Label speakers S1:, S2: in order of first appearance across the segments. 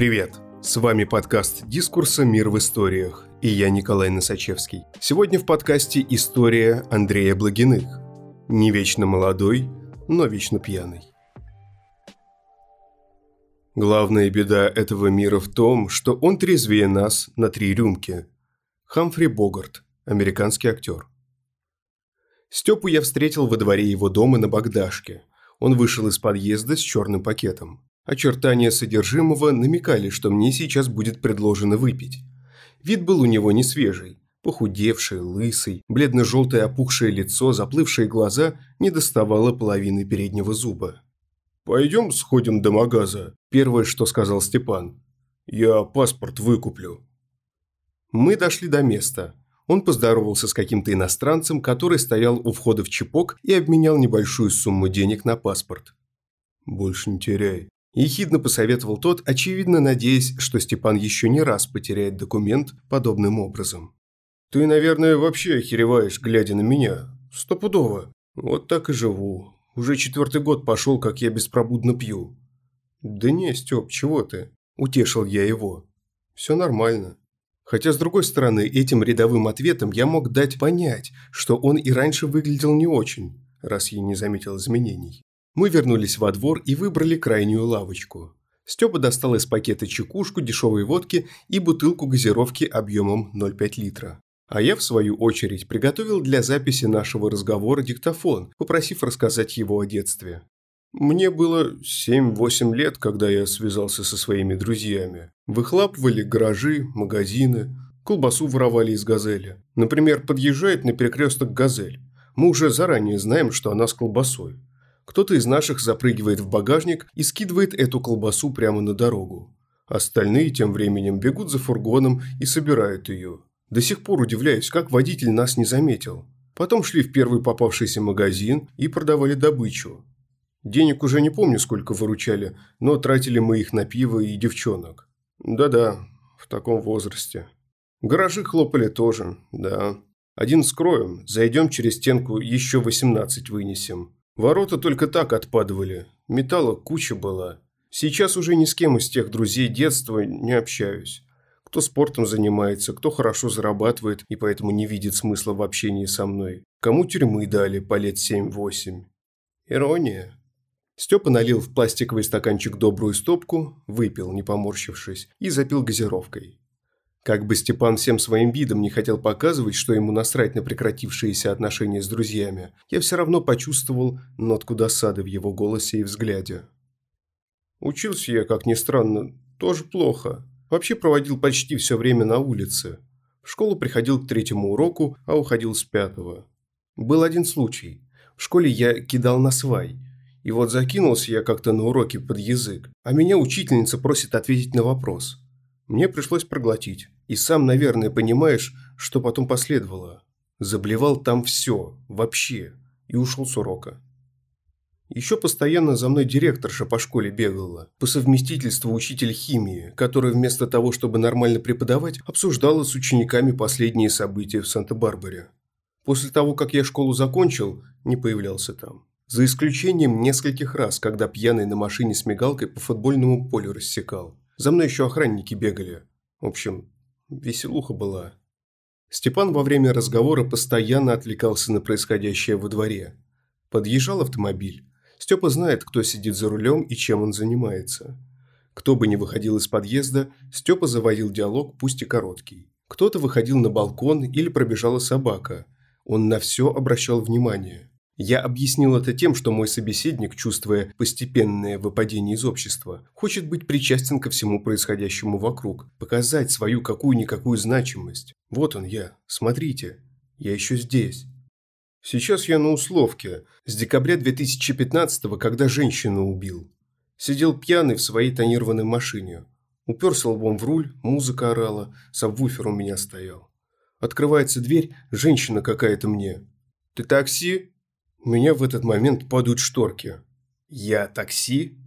S1: Привет! С вами подкаст «Дискурса. Мир в историях» и я Николай Носачевский. Сегодня в подкасте история Андрея Благиных. Не вечно молодой, но вечно пьяный. Главная беда этого мира в том, что он трезвее нас на три рюмки. Хамфри Богарт, американский актер. Степу я встретил во дворе его дома на Багдашке. Он вышел из подъезда с черным пакетом. Очертания содержимого намекали, что мне сейчас будет предложено выпить. Вид был у него не свежий. Похудевший, лысый, бледно-желтое опухшее лицо, заплывшие глаза не доставало половины переднего зуба. «Пойдем сходим до магаза», – первое, что сказал Степан. «Я паспорт выкуплю». Мы дошли до места. Он поздоровался с каким-то иностранцем, который стоял у входа в чипок и обменял небольшую сумму денег на паспорт. «Больше не теряй», – ехидно посоветовал тот, очевидно надеясь, что Степан еще не раз потеряет документ подобным образом. «Ты, наверное, вообще охереваешь, глядя на меня. Стопудово. Вот так и живу. Уже четвертый год пошел, как я беспробудно пью». «Да не, Степ, чего ты?» – утешил я его. «Все нормально». Хотя, с другой стороны, этим рядовым ответом я мог дать понять, что он и раньше выглядел не очень, раз я не заметил изменений. Мы вернулись во двор и выбрали крайнюю лавочку. Степа достал из пакета чекушку дешевой водки и бутылку газировки объемом 0,5 литра. А я, в свою очередь, приготовил для записи нашего разговора диктофон, попросив рассказать его о детстве. Мне было 7-8 лет, когда я связался со своими друзьями. Выхлапывали гаражи, магазины, колбасу воровали из «Газели». Например, подъезжает на перекресток «Газель». Мы уже заранее знаем, что она с колбасой. Кто-то из наших запрыгивает в багажник и скидывает эту колбасу прямо на дорогу. Остальные тем временем бегут за фургоном и собирают ее. До сих пор удивляюсь, как водитель нас не заметил. Потом шли в первый попавшийся магазин и продавали добычу. Денег уже не помню, сколько выручали, но тратили мы их на пиво и девчонок. Да-да, в таком возрасте. Гаражи хлопали тоже, да. Один скроем, зайдем через стенку, еще 18 вынесем. Ворота только так отпадывали, металла куча была. Сейчас уже ни с кем из тех друзей детства не общаюсь. Кто спортом занимается, кто хорошо зарабатывает и поэтому не видит смысла в общении со мной. Кому тюрьмы дали по лет 7-8. Ирония. Степа налил в пластиковый стаканчик добрую стопку, выпил, не поморщившись, и запил газировкой. Как бы Степан всем своим видом не хотел показывать, что ему насрать на прекратившиеся отношения с друзьями, я все равно почувствовал нотку досады в его голосе и взгляде. Учился я, как ни странно, тоже плохо. Вообще проводил почти все время на улице. В школу приходил к третьему уроку, а уходил с пятого. Был один случай. В школе я кидал на свай – и вот закинулся я как-то на уроке под язык, а меня учительница просит ответить на вопрос. Мне пришлось проглотить. И сам, наверное, понимаешь, что потом последовало. Заблевал там все, вообще, и ушел с урока. Еще постоянно за мной директорша по школе бегала, по совместительству учитель химии, который вместо того, чтобы нормально преподавать, обсуждала с учениками последние события в Санта-Барбаре. После того, как я школу закончил, не появлялся там. За исключением нескольких раз, когда пьяный на машине с мигалкой по футбольному полю рассекал. За мной еще охранники бегали. В общем, веселуха была. Степан во время разговора постоянно отвлекался на происходящее во дворе. Подъезжал автомобиль. Степа знает, кто сидит за рулем и чем он занимается. Кто бы ни выходил из подъезда, Степа заводил диалог, пусть и короткий. Кто-то выходил на балкон или пробежала собака. Он на все обращал внимание. Я объяснил это тем, что мой собеседник, чувствуя постепенное выпадение из общества, хочет быть причастен ко всему происходящему вокруг, показать свою какую-никакую значимость. Вот он я, смотрите, я еще здесь. Сейчас я на условке, с декабря 2015-го, когда женщину убил. Сидел пьяный в своей тонированной машине. Уперся лбом в руль, музыка орала, сабвуфер у меня стоял. Открывается дверь, женщина какая-то мне. «Ты такси?» У меня в этот момент падают шторки. Я такси?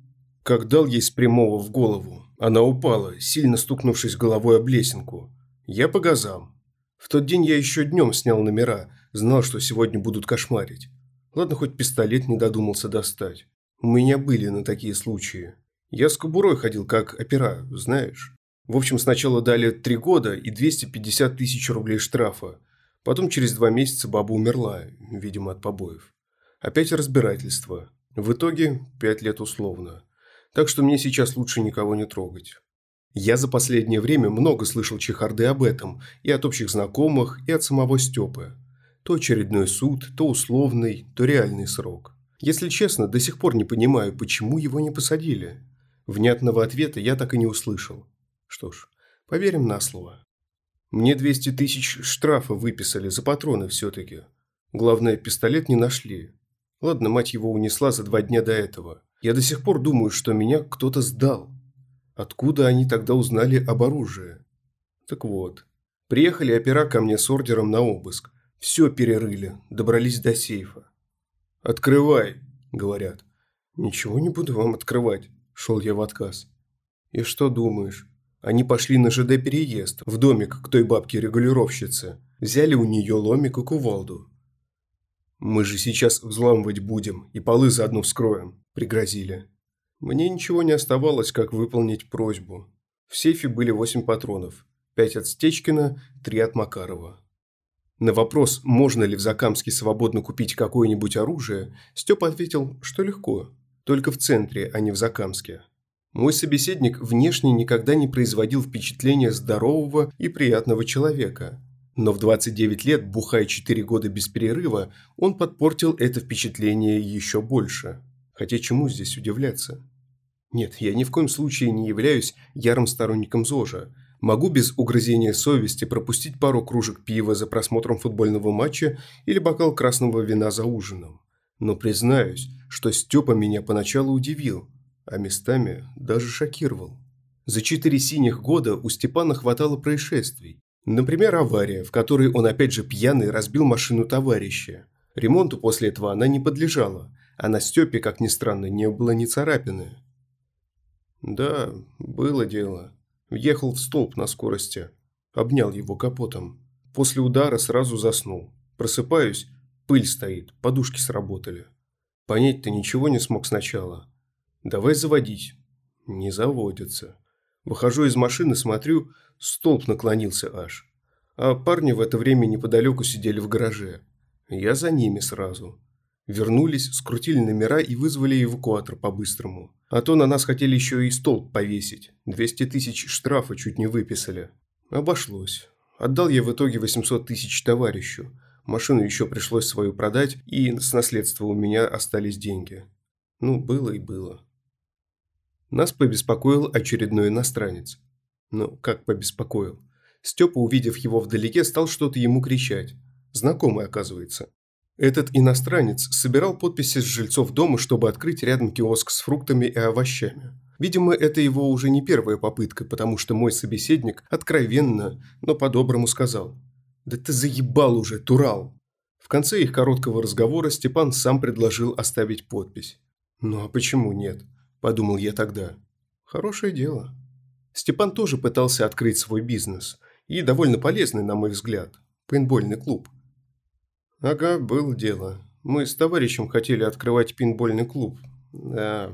S1: Как дал ей с прямого в голову. Она упала, сильно стукнувшись головой об лесенку. Я по газам. В тот день я еще днем снял номера, знал, что сегодня будут кошмарить. Ладно, хоть пистолет не додумался достать. У меня были на такие случаи. Я с кобурой ходил, как опера, знаешь. В общем, сначала дали три года и 250 тысяч рублей штрафа. Потом через два месяца баба умерла, видимо, от побоев. Опять разбирательство. В итоге пять лет условно. Так что мне сейчас лучше никого не трогать. Я за последнее время много слышал чехарды об этом, и от общих знакомых, и от самого Степы. То очередной суд, то условный, то реальный срок. Если честно, до сих пор не понимаю, почему его не посадили. Внятного ответа я так и не услышал. Что ж, поверим на слово. Мне 200 тысяч штрафа выписали за патроны все-таки. Главное, пистолет не нашли. Ладно, мать его унесла за два дня до этого. Я до сих пор думаю, что меня кто-то сдал. Откуда они тогда узнали об оружии? Так вот, приехали опера ко мне с ордером на обыск. Все перерыли, добрались до сейфа. «Открывай», – говорят. «Ничего не буду вам открывать», – шел я в отказ. «И что думаешь?» Они пошли на ЖД-переезд, в домик к той бабке-регулировщице. Взяли у нее ломик и кувалду. «Мы же сейчас взламывать будем и полы заодно вскроем», – пригрозили. Мне ничего не оставалось, как выполнить просьбу. В сейфе были восемь патронов. Пять от Стечкина, три от Макарова. На вопрос, можно ли в Закамске свободно купить какое-нибудь оружие, Степа ответил, что легко. Только в центре, а не в Закамске. Мой собеседник внешне никогда не производил впечатления здорового и приятного человека. Но в 29 лет, бухая 4 года без перерыва, он подпортил это впечатление еще больше. Хотя чему здесь удивляться? Нет, я ни в коем случае не являюсь ярым сторонником ЗОЖа – Могу без угрызения совести пропустить пару кружек пива за просмотром футбольного матча или бокал красного вина за ужином. Но признаюсь, что Степа меня поначалу удивил, а местами даже шокировал. За четыре синих года у Степана хватало происшествий. Например, авария, в которой он опять же пьяный разбил машину товарища. Ремонту после этого она не подлежала, а на Степе, как ни странно, не было ни царапины. Да, было дело. Въехал в столб на скорости. Обнял его капотом. После удара сразу заснул. Просыпаюсь, пыль стоит, подушки сработали. Понять-то ничего не смог сначала. Давай заводить. Не заводится. Выхожу из машины, смотрю, столб наклонился аж. А парни в это время неподалеку сидели в гараже. Я за ними сразу. Вернулись, скрутили номера и вызвали эвакуатор по-быстрому. А то на нас хотели еще и столб повесить. 200 тысяч штрафа чуть не выписали. Обошлось. Отдал я в итоге 800 тысяч товарищу. Машину еще пришлось свою продать, и с наследства у меня остались деньги. Ну, было и было. Нас побеспокоил очередной иностранец. Ну, как побеспокоил? Степа, увидев его вдалеке, стал что-то ему кричать. Знакомый, оказывается. Этот иностранец собирал подписи с жильцов дома, чтобы открыть рядом киоск с фруктами и овощами. Видимо, это его уже не первая попытка, потому что мой собеседник откровенно, но по-доброму сказал «Да ты заебал уже, Турал!» В конце их короткого разговора Степан сам предложил оставить подпись. «Ну а почему нет?» – подумал я тогда. «Хорошее дело». Степан тоже пытался открыть свой бизнес. И довольно полезный, на мой взгляд. Пейнтбольный клуб – «Ага, было дело. Мы с товарищем хотели открывать пинбольный клуб. Да,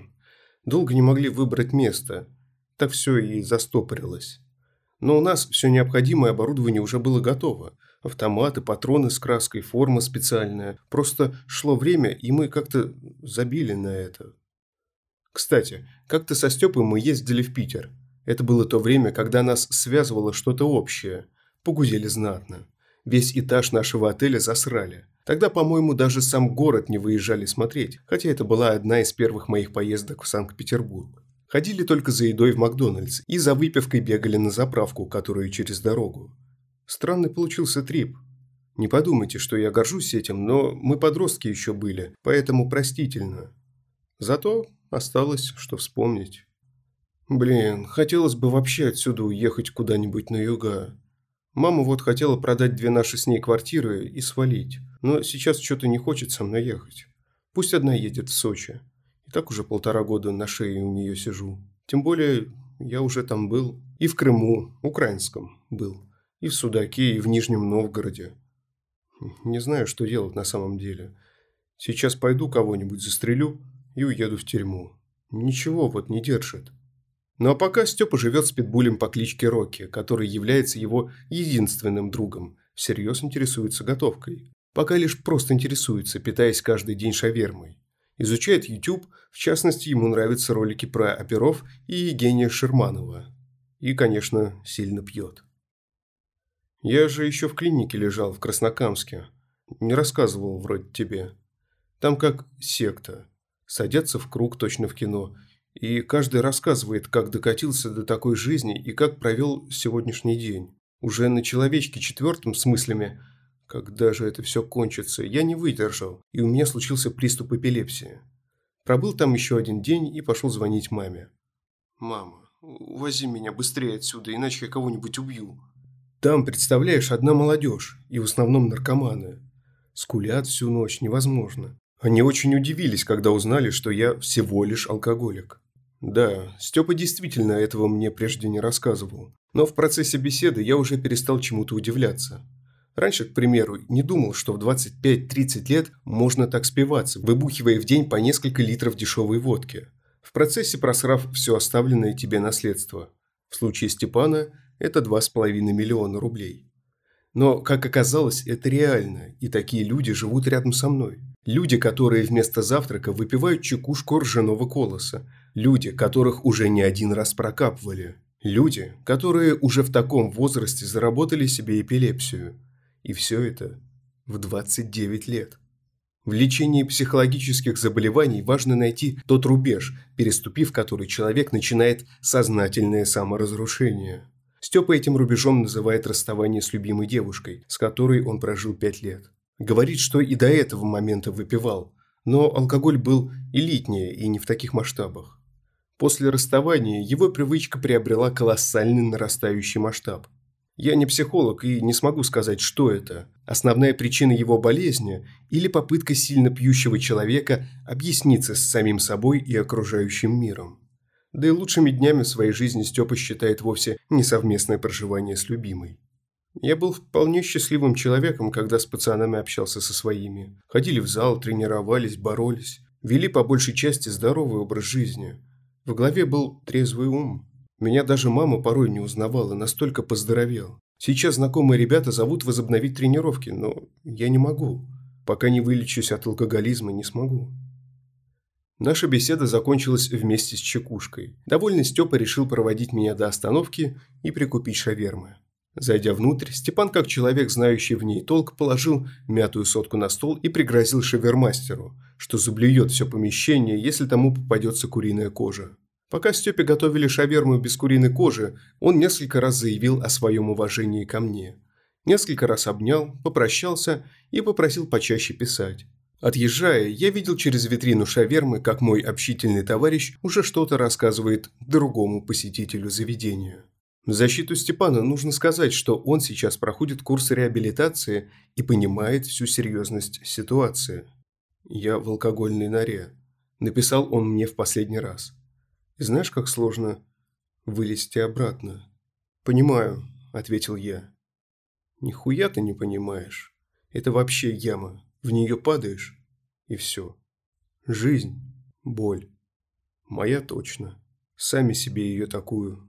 S1: долго не могли выбрать место. Так все и застопорилось. Но у нас все необходимое оборудование уже было готово. Автоматы, патроны с краской, форма специальная. Просто шло время, и мы как-то забили на это. Кстати, как-то со Степой мы ездили в Питер. Это было то время, когда нас связывало что-то общее. Погузели знатно. Весь этаж нашего отеля засрали. Тогда, по-моему, даже сам город не выезжали смотреть, хотя это была одна из первых моих поездок в Санкт-Петербург. Ходили только за едой в Макдональдс и за выпивкой бегали на заправку, которую через дорогу. Странный получился трип. Не подумайте, что я горжусь этим, но мы подростки еще были, поэтому простительно. Зато осталось, что вспомнить. Блин, хотелось бы вообще отсюда уехать куда-нибудь на юга. Мама вот хотела продать две наши с ней квартиры и свалить. Но сейчас что-то не хочет со мной ехать. Пусть одна едет в Сочи. И так уже полтора года на шее у нее сижу. Тем более, я уже там был. И в Крыму, украинском, был. И в Судаке, и в Нижнем Новгороде. Не знаю, что делать на самом деле. Сейчас пойду кого-нибудь застрелю и уеду в тюрьму. Ничего вот не держит. Ну а пока Степа живет с питбулем по кличке Рокки, который является его единственным другом, всерьез интересуется готовкой. Пока лишь просто интересуется, питаясь каждый день шавермой. Изучает YouTube, в частности, ему нравятся ролики про оперов и Евгения Шерманова. И, конечно, сильно пьет. Я же еще в клинике лежал, в Краснокамске. Не рассказывал вроде тебе. Там как секта. Садятся в круг точно в кино – и каждый рассказывает, как докатился до такой жизни и как провел сегодняшний день. Уже на человечке четвертом с мыслями «Когда же это все кончится?» я не выдержал, и у меня случился приступ эпилепсии. Пробыл там еще один день и пошел звонить маме. «Мама, увози меня быстрее отсюда, иначе я кого-нибудь убью». Там, представляешь, одна молодежь, и в основном наркоманы. Скулят всю ночь, невозможно. Они очень удивились, когда узнали, что я всего лишь алкоголик. Да, Степа действительно этого мне прежде не рассказывал. Но в процессе беседы я уже перестал чему-то удивляться. Раньше, к примеру, не думал, что в 25-30 лет можно так спиваться, выбухивая в день по несколько литров дешевой водки. В процессе просрав все оставленное тебе наследство. В случае Степана это 2,5 миллиона рублей. Но, как оказалось, это реально, и такие люди живут рядом со мной. Люди, которые вместо завтрака выпивают чекушку ржаного колоса. Люди, которых уже не один раз прокапывали. Люди, которые уже в таком возрасте заработали себе эпилепсию. И все это в 29 лет. В лечении психологических заболеваний важно найти тот рубеж, переступив который человек начинает сознательное саморазрушение. Степа этим рубежом называет расставание с любимой девушкой, с которой он прожил пять лет. Говорит, что и до этого момента выпивал, но алкоголь был элитнее и не в таких масштабах. После расставания его привычка приобрела колоссальный нарастающий масштаб. Я не психолог и не смогу сказать, что это. Основная причина его болезни или попытка сильно пьющего человека объясниться с самим собой и окружающим миром. Да и лучшими днями своей жизни Степа считает вовсе не совместное проживание с любимой. Я был вполне счастливым человеком, когда с пацанами общался со своими. Ходили в зал, тренировались, боролись. Вели по большей части здоровый образ жизни. В голове был трезвый ум. Меня даже мама порой не узнавала, настолько поздоровел. Сейчас знакомые ребята зовут возобновить тренировки, но я не могу. Пока не вылечусь от алкоголизма, не смогу. Наша беседа закончилась вместе с чекушкой. Довольный Степа решил проводить меня до остановки и прикупить шавермы. Зайдя внутрь, Степан, как человек, знающий в ней толк, положил мятую сотку на стол и пригрозил шавермастеру, что заблюет все помещение, если тому попадется куриная кожа. Пока Степе готовили шаверму без куриной кожи, он несколько раз заявил о своем уважении ко мне. Несколько раз обнял, попрощался и попросил почаще писать. Отъезжая, я видел через витрину шавермы, как мой общительный товарищ уже что-то рассказывает другому посетителю заведения. В защиту Степана нужно сказать, что он сейчас проходит курс реабилитации и понимает всю серьезность ситуации. «Я в алкогольной норе», – написал он мне в последний раз. И знаешь, как сложно вылезти обратно?» «Понимаю», – ответил я. «Нихуя ты не понимаешь. Это вообще яма. В нее падаешь, и все. Жизнь, боль. Моя точно. Сами себе ее такую